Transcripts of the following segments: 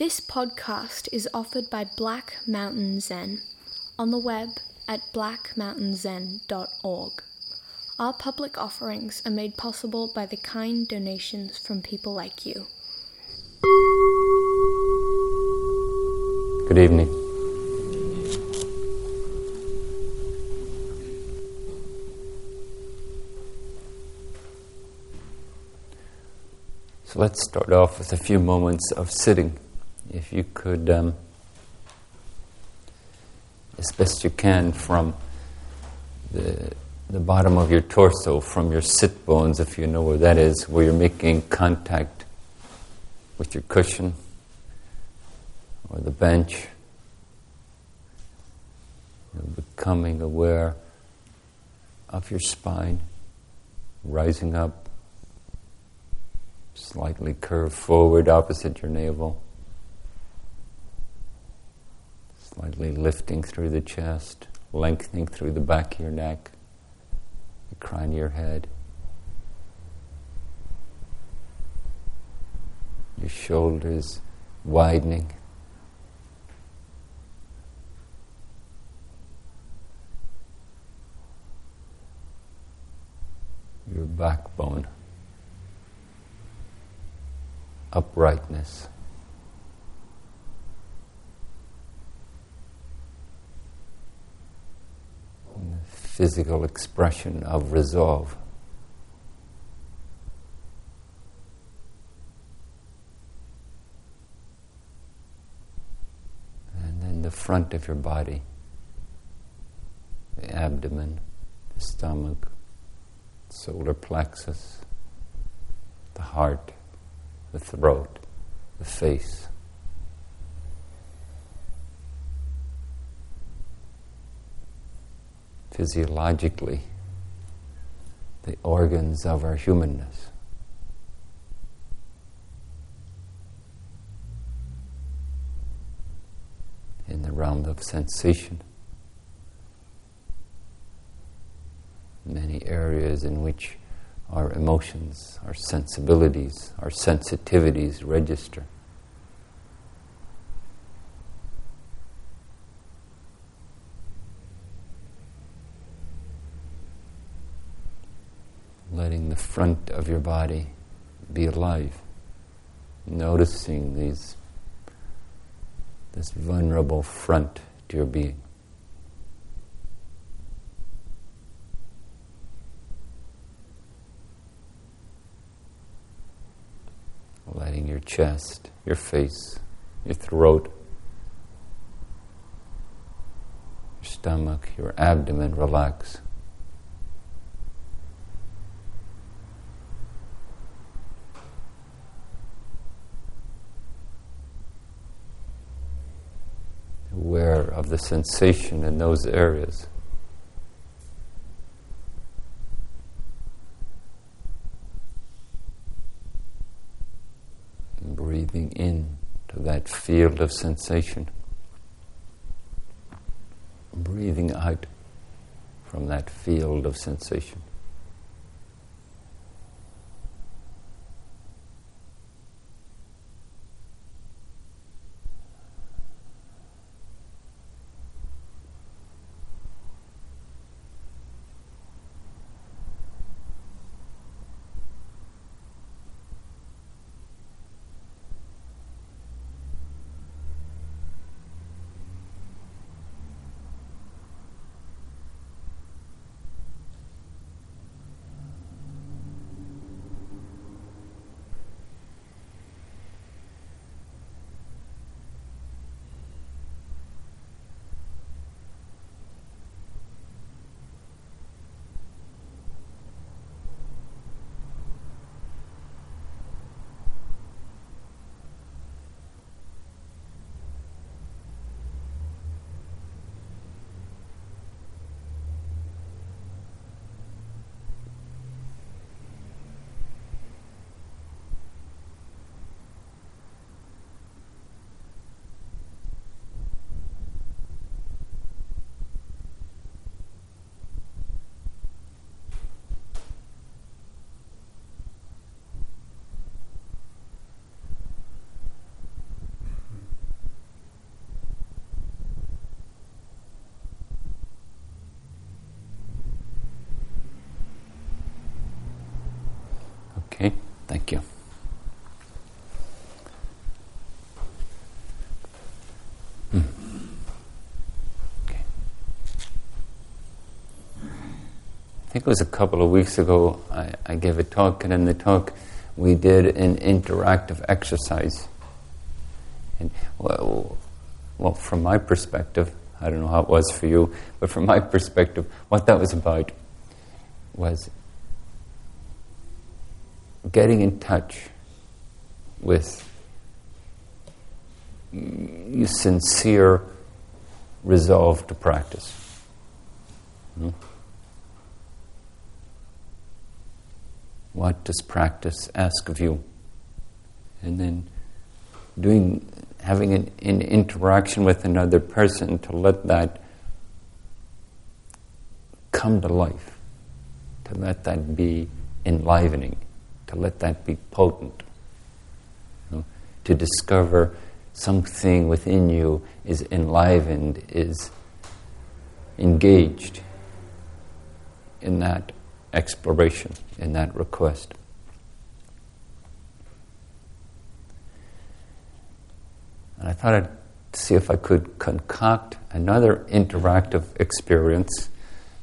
This podcast is offered by Black Mountain Zen on the web at blackmountainzen.org. Our public offerings are made possible by the kind donations from people like you. Good evening. So let's start off with a few moments of sitting. If you could, um, as best you can, from the, the bottom of your torso, from your sit bones, if you know where that is, where you're making contact with your cushion or the bench, you're becoming aware of your spine rising up slightly curved forward opposite your navel, slightly lifting through the chest, lengthening through the back of your neck, the crown of your head. Your shoulders widening. Your backbone uprightness. Physical expression of resolve. And then the front of your body, the abdomen, the stomach, solar plexus, the heart the throat, the face. Physiologically, the organs of our humanness. In the realm of sensation, many areas in which our emotions, our sensibilities, our sensitivities register. Letting the front of your body be alive, noticing these, this vulnerable front to your being. letting your chest, your face, your throat, your stomach, your abdomen relax. Aware of the sensation in those areas. breathing in to that field of sensation, breathing out from that field of sensation. Thank you. Hmm. I think it was a couple of weeks ago I, I gave a talk, and in the talk we did an interactive exercise. And well, well, from my perspective, I don't know how it was for you, but from my perspective, what that was about was getting in touch with your sincere resolve to practice. Hmm? What does practice ask of you? And then doing, having an, an interaction with another person to let that come to life, to let that be enlivening to let that be potent, you know, to discover something within you is enlivened, is engaged in that exploration, in that request. And I thought I'd see if I could concoct another interactive experience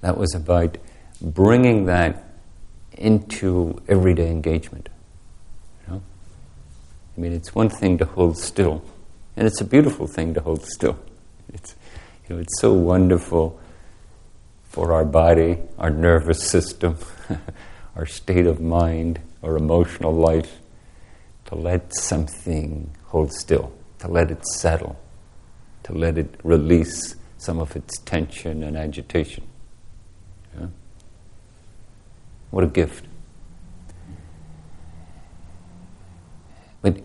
that was about bringing that into everyday engagement. You know? I mean, it's one thing to hold still, and it's a beautiful thing to hold still. It's, you know, it's so wonderful for our body, our nervous system, our state of mind, our emotional life, to let something hold still, to let it settle, to let it release some of its tension and agitation. What a gift. But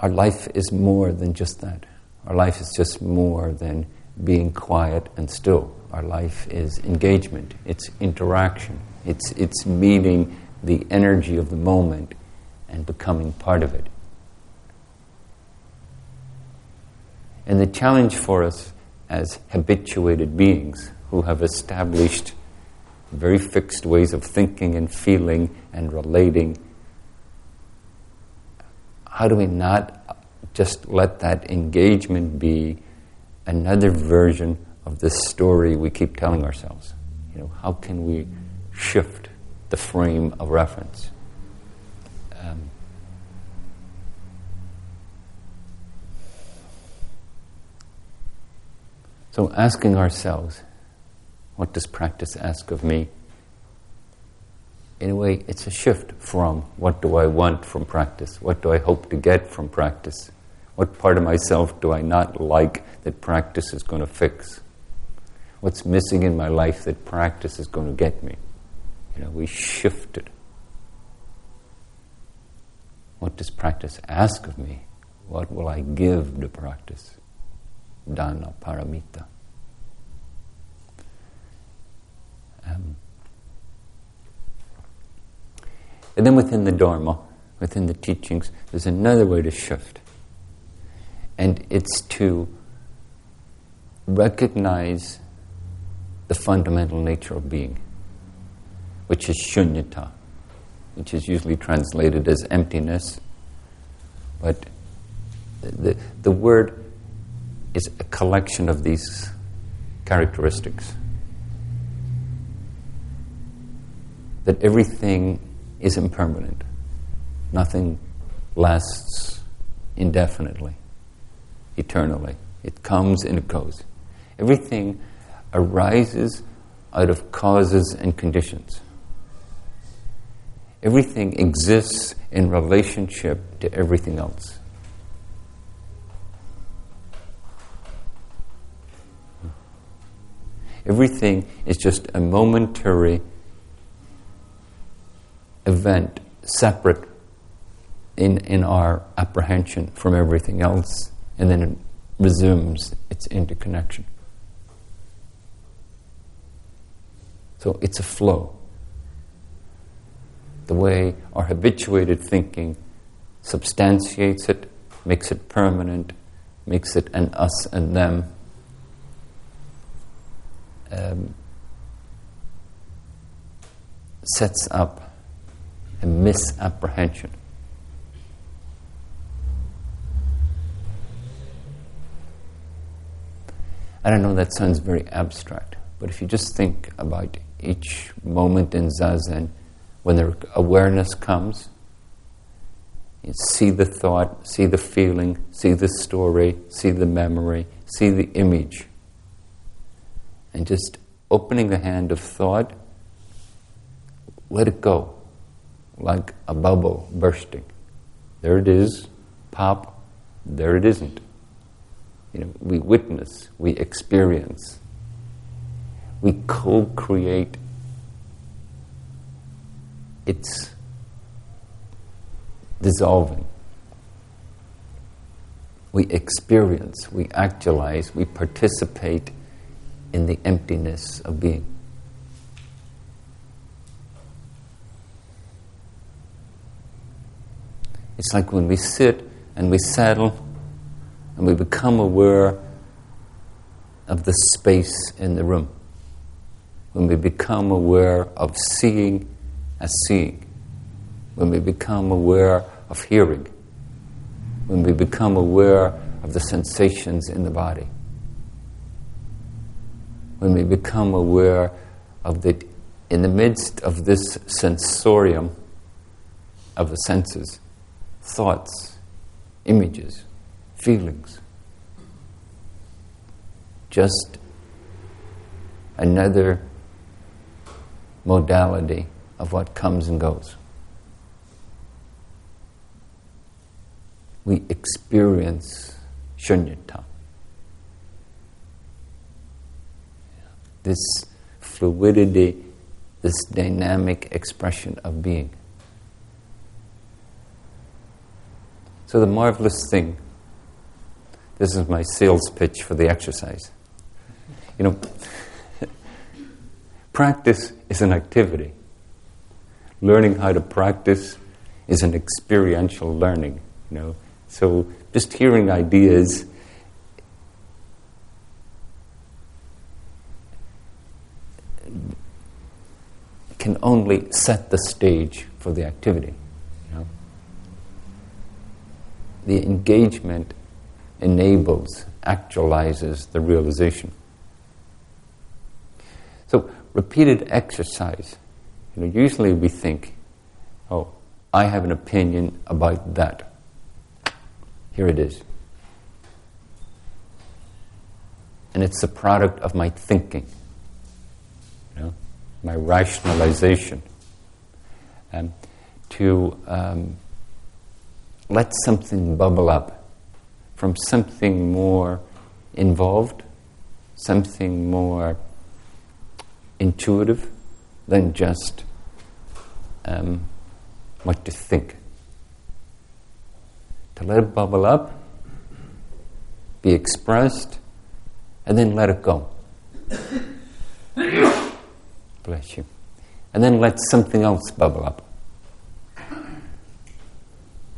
our life is more than just that. Our life is just more than being quiet and still. Our life is engagement, it's interaction, it's, it's meeting the energy of the moment and becoming part of it. And the challenge for us as habituated beings who have established very fixed ways of thinking and feeling and relating. How do we not just let that engagement be another version of the story we keep telling ourselves? You know, how can we shift the frame of reference? Um, so asking ourselves, what does practice ask of me? In a way, it's a shift from what do I want from practice? What do I hope to get from practice? What part of myself do I not like that practice is going to fix? What's missing in my life that practice is going to get me? You know, we shifted. What does practice ask of me? What will I give to practice? Dana paramita. Um, and then within the Dharma, within the teachings, there's another way to shift. And it's to recognize the fundamental nature of being, which is shunyata, which is usually translated as emptiness. But the, the word is a collection of these characteristics. That everything is impermanent. Nothing lasts indefinitely, eternally. It comes and it goes. Everything arises out of causes and conditions. Everything exists in relationship to everything else. Everything is just a momentary event separate in, in our apprehension from everything else, and then it resumes its interconnection. So it's a flow. The way our habituated thinking substantiates it, makes it permanent, makes it an us and them. Um, sets up a misapprehension. I don't know, that sounds very abstract, but if you just think about each moment in Zazen, when the awareness comes, you see the thought, see the feeling, see the story, see the memory, see the image. And just opening the hand of thought, let it go, like a bubble bursting. There it is, pop, there it isn't. You know, we witness, we experience, we co-create its dissolving. We experience, we actualize, we participate in the emptiness of being. It's like when we sit and we settle and we become aware of the space in the room. When we become aware of seeing as seeing. When we become aware of hearing. When we become aware of the sensations in the body. When we become aware of the, in the midst of this sensorium of the senses, thoughts, images, feelings. Just another modality of what comes and goes. We experience shunyata. This fluidity, this dynamic expression of being. So, the marvelous thing this is my sales pitch for the exercise. You know, practice is an activity. Learning how to practice is an experiential learning, you know. So just hearing ideas can only set the stage for the activity. You know? The engagement enables, actualizes the realization. So, repeated exercise. You know, usually we think, oh, I have an opinion about that. Here it is. And it's the product of my thinking, you know, my rationalization. And to um, let something bubble up from something more involved, something more intuitive than just um, what to think. To let it bubble up, be expressed, and then let it go. Bless you. And then let something else bubble up.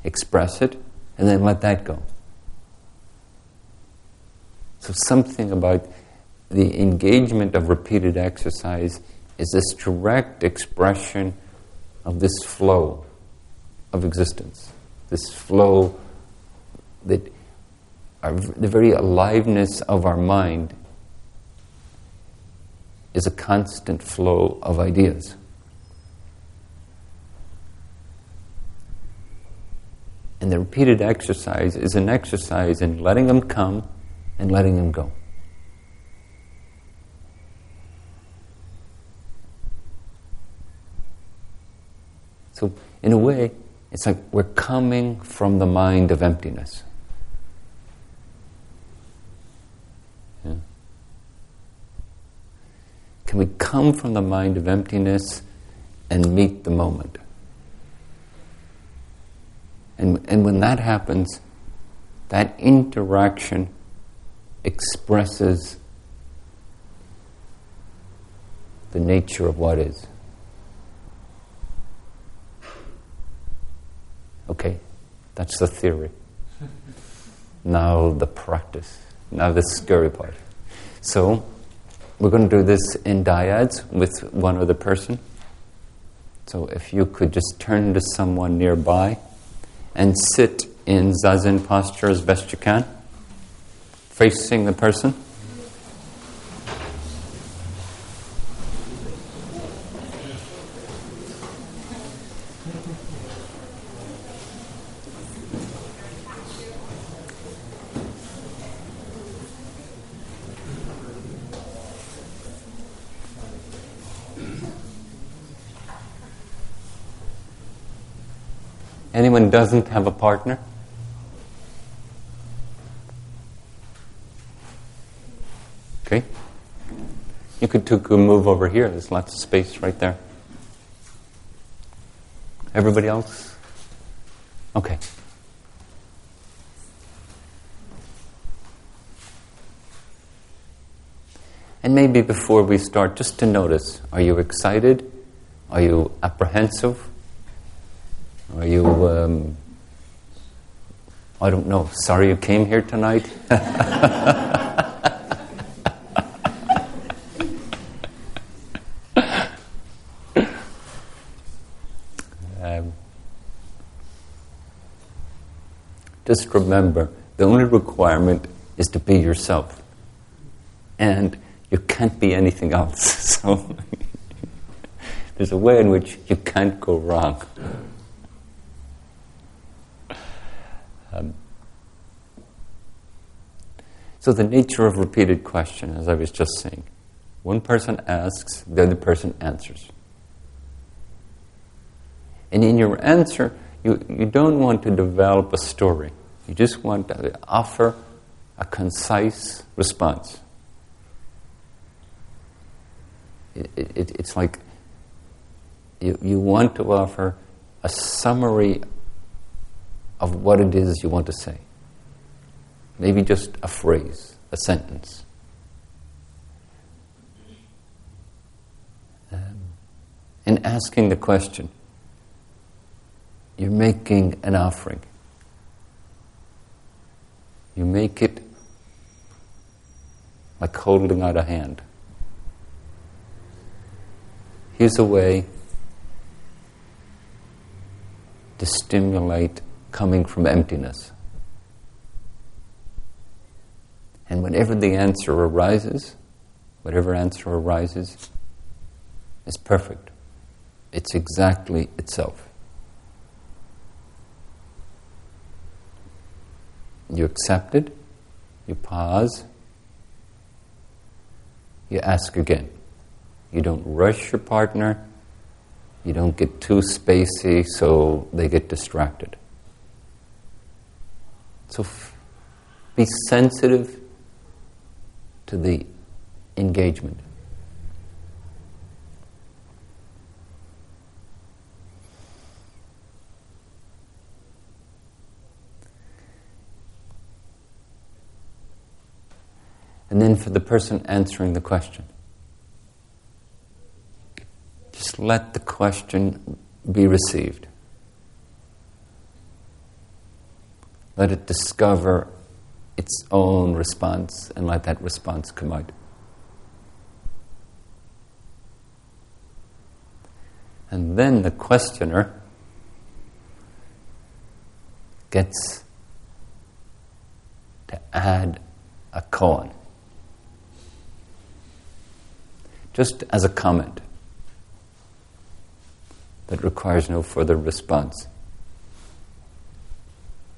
Express it, and then let that go. So, something about the engagement of repeated exercise is this direct expression of this flow of existence, this flow that our, the very aliveness of our mind is a constant flow of ideas. And the repeated exercise is an exercise in letting them come and letting them go. So, in a way, it's like we're coming from the mind of emptiness. Yeah. Can we come from the mind of emptiness and meet the moment? And, and when that happens, that interaction expresses the nature of what is. Okay, that's the theory. now the practice. Now the scary part. So, we're going to do this in dyads with one other person. So if you could just turn to someone nearby and sit in zazen posture as best you can, facing the person. Anyone doesn't have a partner? Okay. You could take a move over here. There's lots of space right there. Everybody else? Okay. And maybe before we start, just to notice are you excited? Are you apprehensive? Are you, um, I don't know, sorry you came here tonight? um, just remember the only requirement is to be yourself. And you can't be anything else. So there's a way in which you can't go wrong. Um, so, the nature of repeated question, as I was just saying, one person asks, the other person answers. And in your answer, you, you don't want to develop a story. You just want to offer a concise response. It, it, it's like you, you want to offer a summary of what it is you want to say. Maybe just a phrase, a sentence. Um, in asking the question, you're making an offering. You make it like holding out a hand. Here's a way to stimulate coming from emptiness. And whenever the answer arises, whatever answer arises, is perfect. It's exactly itself. You accept it, you pause, you ask again. You don't rush your partner, you don't get too spacey so they get distracted. So f- be sensitive to the engagement. And then for the person answering the question, just let the question be received. Let it discover its own response and let that response come out. And then the questioner gets to add a koan. Just as a comment that requires no further response.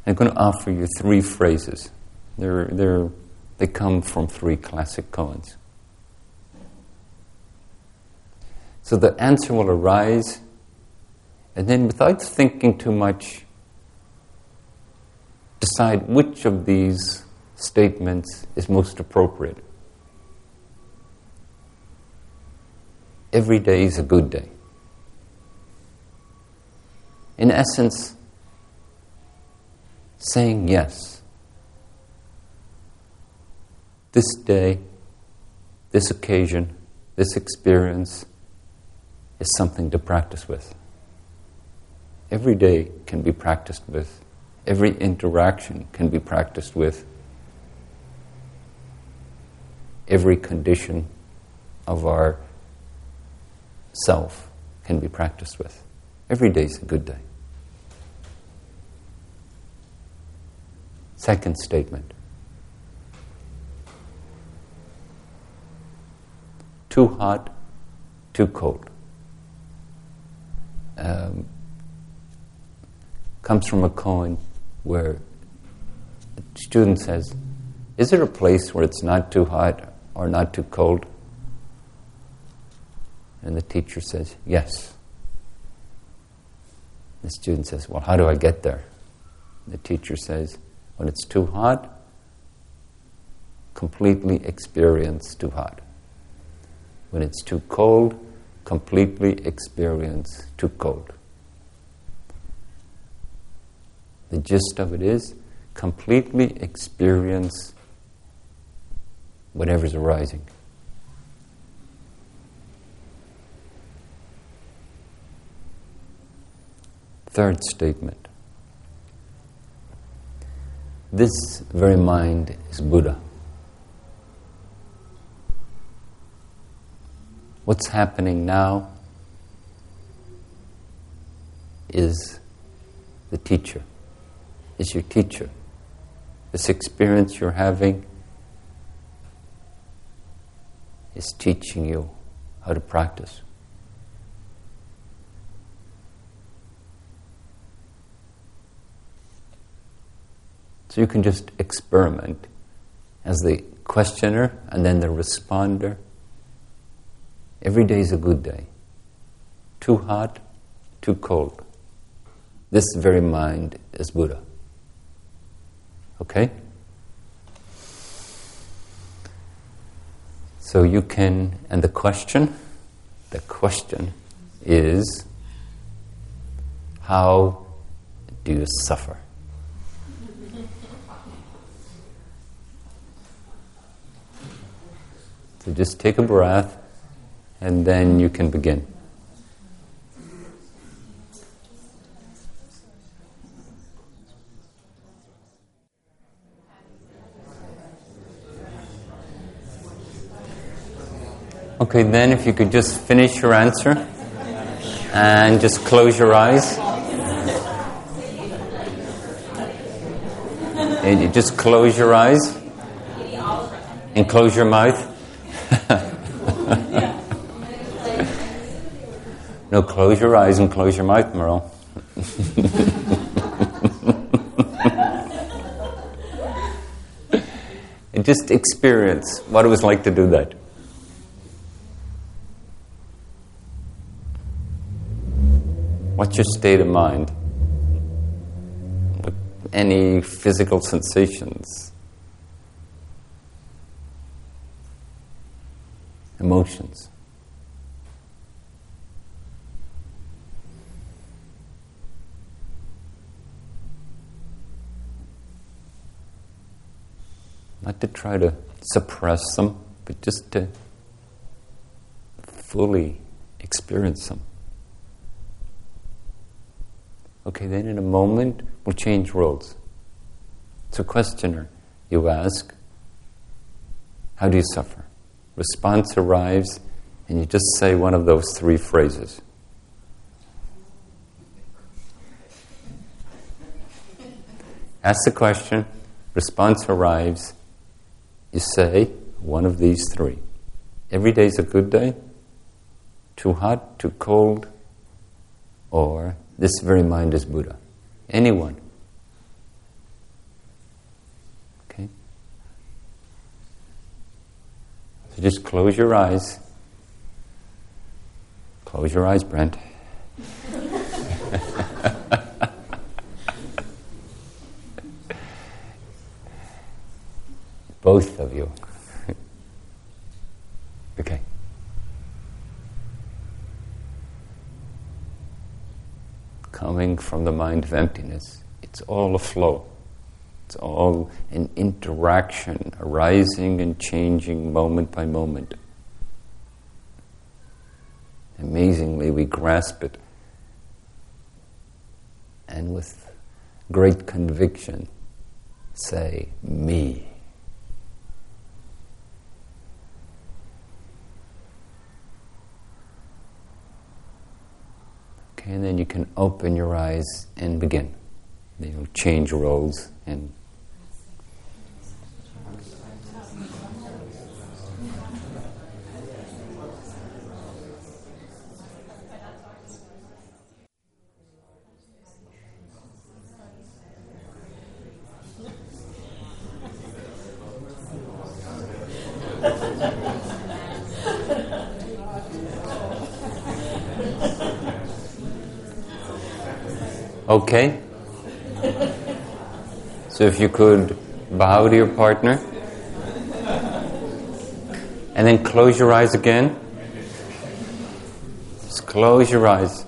I'm going to offer you three phrases. They're, they're, they come from three classic koans. So the answer will arise, and then without thinking too much, decide which of these statements is most appropriate. Every day is a good day. In essence, saying yes. This day, this occasion, this experience is something to practice with. Every day can be practiced with. Every interaction can be practiced with. Every condition of our self can be practiced with. Every day is a good day. Second statement. Too hot, too cold. Um, comes from a koan where a student says, Is there a place where it's not too hot or not too cold? And the teacher says, Yes. The student says, Well, how do I get there? The teacher says, When it's too hot, completely experience too hot. When it's too cold, completely experience too cold. The gist of it is completely experience whatever's arising. Third statement. This very mind is Buddha. What's happening now is the teacher, is your teacher. This experience you're having is teaching you how to practice. So you can just experiment as the questioner and then the responder. Every day is a good day. Too hot, too cold. This very mind is Buddha. Okay? So you can, and the question, the question is how do you suffer? So just take a breath and then you can begin. Okay, then if you could just finish your answer and just close your eyes. And you just close your eyes and close your mouth. No, close your eyes and close your mouth, Merle. and just experience what it was like to do that. What's your state of mind? With any physical sensations? Emotions. Not to try to suppress them, but just to fully experience them. Okay, then in a moment, we'll change roles. So, questioner, you ask, How do you suffer? Response arrives, and you just say one of those three phrases. Ask the question, response arrives, you say one of these three. Every day is a good day, too hot, too cold, or this very mind is Buddha. Anyone. So just close your eyes. Close your eyes, Brent. Both of you. okay. Coming from the mind of emptiness, it's all a flow. It's all an interaction arising and changing moment by moment. Amazingly, we grasp it and with great conviction say, Me. Okay, and then you can open your eyes and begin. You know, change roles and Okay? So if you could bow to your partner and then close your eyes again. Just close your eyes.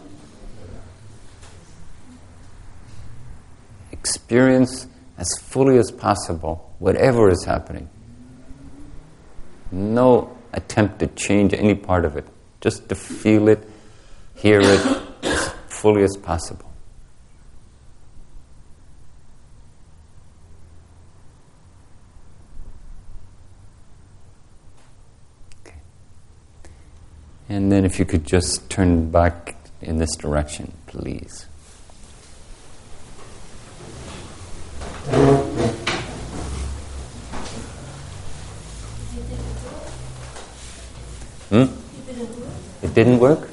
Experience as fully as possible whatever is happening. No attempt to change any part of it, just to feel it, hear it as fully as possible. And then if you could just turn back in this direction, please. Hmm? It didn't work?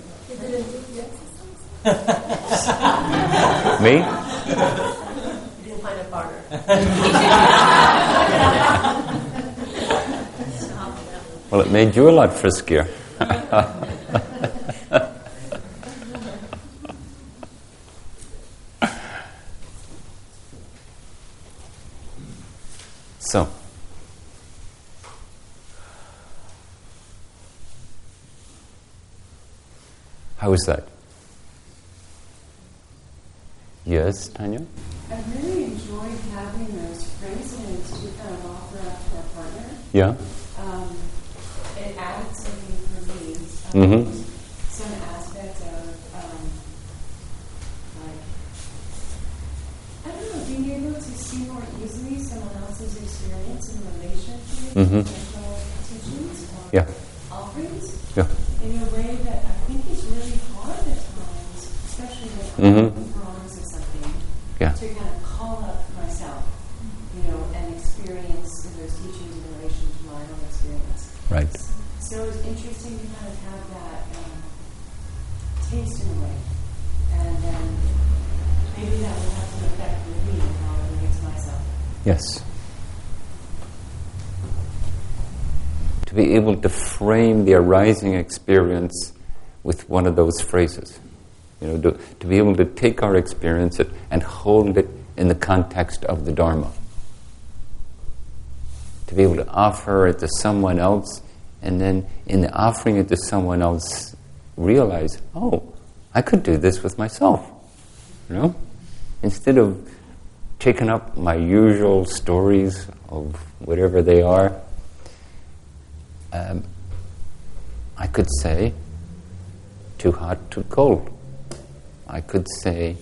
Me? You didn't find a partner. Well, it made you a lot friskier. So, how is that? Yes, Tanya? I really enjoyed having those phrases to kind of offer up to our partner. Yeah? Um, it added something Mhm. Um, Some aspect of, um, like, I don't know, being able to see more easily someone else's experience in relation to Mhm. traditional teachings or Yeah. offerings Yeah. in a way that I think is really hard at times, especially when Mhm. I'm wrongs of something Yeah. to kind of call up myself, you know, and experience those teachings in relation to my own experience. Right. So it's interesting to kind of have that um, taste in a way, and then maybe that will have some effect with me and how I relate to myself. Yes. To be able to frame the arising experience with one of those phrases. You know, to, to be able to take our experience and hold it in the context of the Dharma. To be able to offer it to someone else and then in the offering it to someone else realize, oh, I could do this with myself. You know? Instead of taking up my usual stories of whatever they are, um, I could say, too hot, too cold. I could say,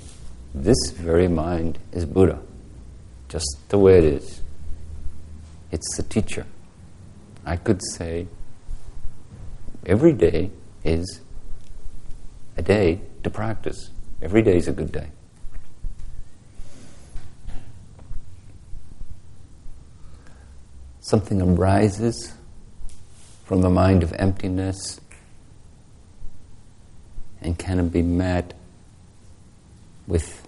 this very mind is Buddha, just the way it is. It's the teacher. I could say, every day is a day to practice. Every day is a good day. Something arises from a mind of emptiness and can be met with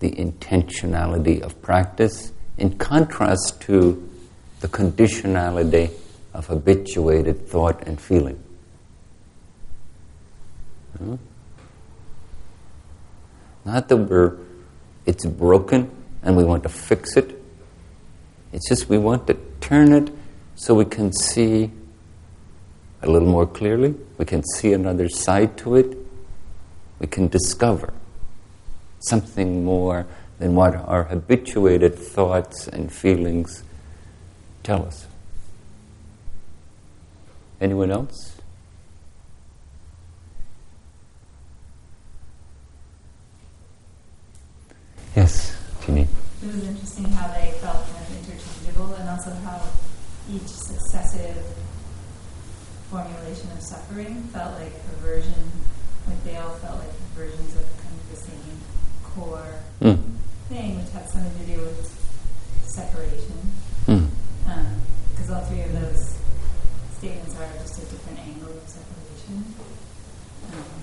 the intentionality of practice in contrast to the conditionality of habituated thought and feeling. Hmm? Not that we're, it's broken and we want to fix it. It's just we want to turn it so we can see a little more clearly. We can see another side to it. We can discover something more than what our habituated thoughts and feelings tell us. Anyone else? Yes, Jeannie. It was interesting how they felt and also how each successive formulation of suffering felt like a version, like they all felt like versions of kind of the same core Mm. thing, which had something to do with separation. Mm. Because all three of those statements are just a different angle of separation. Um,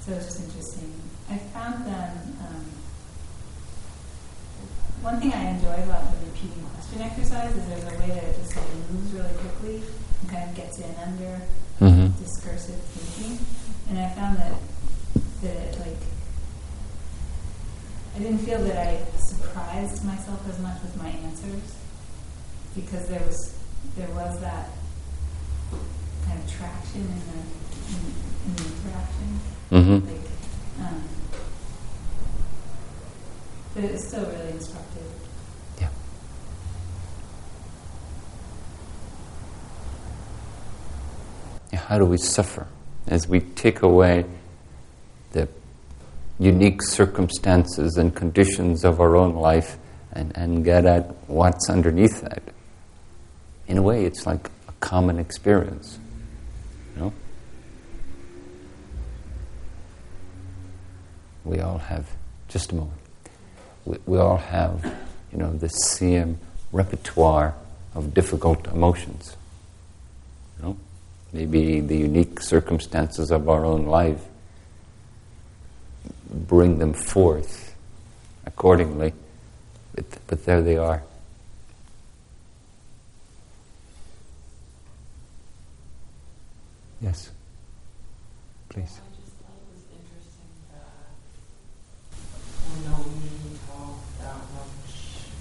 so it's just interesting. I found them. Um, one thing I enjoy about the repeating question exercise is there's a way that it just like moves really quickly and kind of gets in under hmm discursive thinking, and I found that that it like I didn't feel that I surprised myself as much with my answers because there was there was that kind of traction in the in, in the interaction, hmm like. Um, but it was still really instructive. Yeah. Yeah, How do we suffer as we take away the unique circumstances and conditions of our own life and, and get at what's underneath that? In a way, it's like a common experience. You know? We all have, just a moment, we, we all have, you know, the same repertoire of difficult emotions. You know? Maybe the unique circumstances of our own life bring them forth accordingly, but, but there they are. Yes, please. I just thought it was interesting that we don't usually talk that much,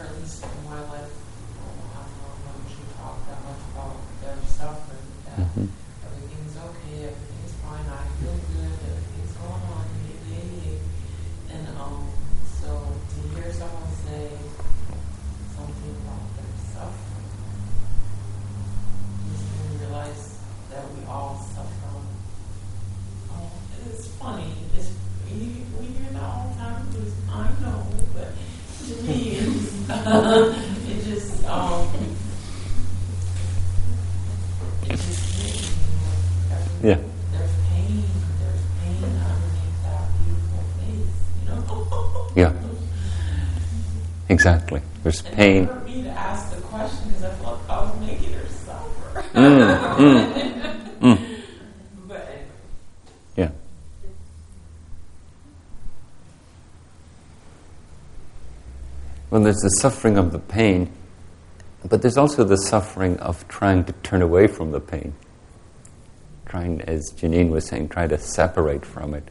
or at least in my life, I don't know much we talk that much about their suffering, that Mhm. everything's okay, everything's fine, I feel good, everything's going on, yay, yay, yay. And um, so to hear someone say something about their suffering, just made me realize that we all suffer. Um, it's funny. It's you, we hear that all the time. Because I know, but to me, it's, it just um, it just hit me. like, every- Yeah. There's pain. There's pain underneath that beautiful face. You know. Yeah. Exactly. There's And pain. hurt me to ask the question because I felt like I was making her suffer. Mm, mm. But Yeah. There's the suffering of the pain, but there's also the suffering of trying to turn away from the pain. Trying, as Janine was saying, try to separate from it.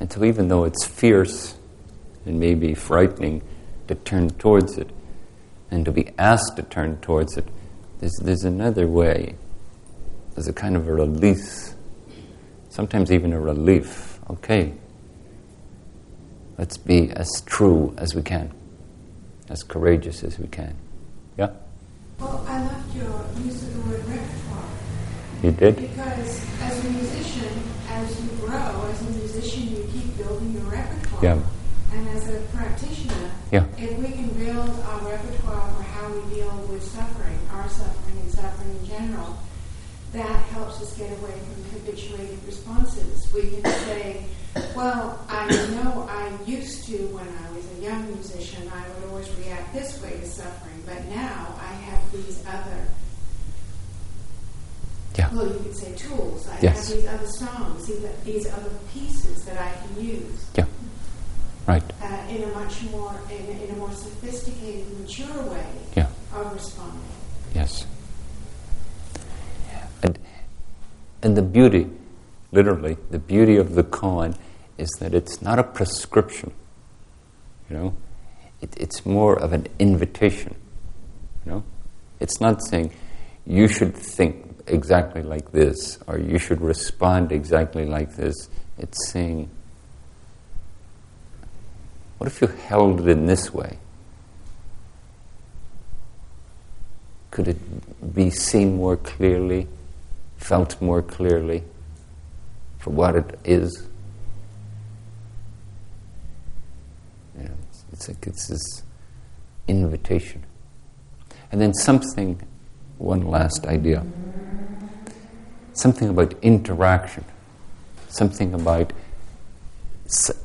And so, even though it's fierce and maybe frightening to turn towards it and to be asked to turn towards it, there's, there's another way. There's a kind of a release, sometimes even a relief. Okay, let's be as true as we can, as courageous as we can. Yeah? Well, I loved your use of the word repertoire You did? because as a musician, as you grow, as a musician, you keep building your repertoire. Yeah. And as a practitioner, Yeah. if we can build our repertoire for how we deal with suffering, our suffering and suffering in general, that helps us get away from habituated responses. We can say, well, I know used to, when I was a young musician, I would always react this way to suffering, but now I have these other, Yeah. well, you could say tools. I Yes. have these other songs, these, other pieces that I can use Yeah. Right. uh, in a much more, in, a- in a more sophisticated, mature way Yeah. of responding. Yes. And, and the beauty, literally, the beauty of the koan is that it's not a prescription. You know, it, it's more of an invitation. You know, it's not saying you should think exactly like this or you should respond exactly like this. It's saying, what if you held it in this way? Could it be seen more clearly, felt more clearly for what it is? You know, it's, it's like it's this invitation. And then something, one last idea, something about interaction. something about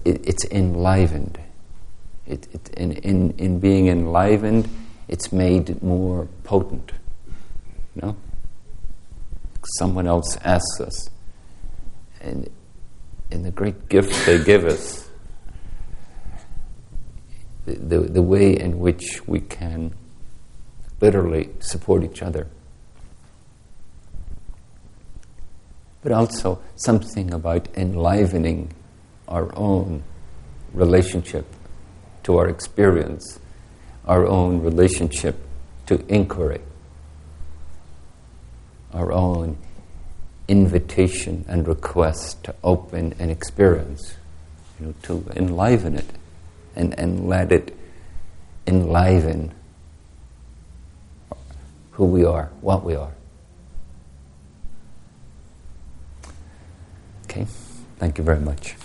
it's enlivened. It, it, in, in, in being enlivened, it's made more potent. You know? Someone else asks us. And, and the great gift they give us, the, the, way in which we can literally support each other. But also something about enlivening our own relationship to our experience, our own relationship to inquiry, our own invitation and request to open an experience, you know, to enliven it and, and let it enliven who we are, what we are. Okay, thank you very much.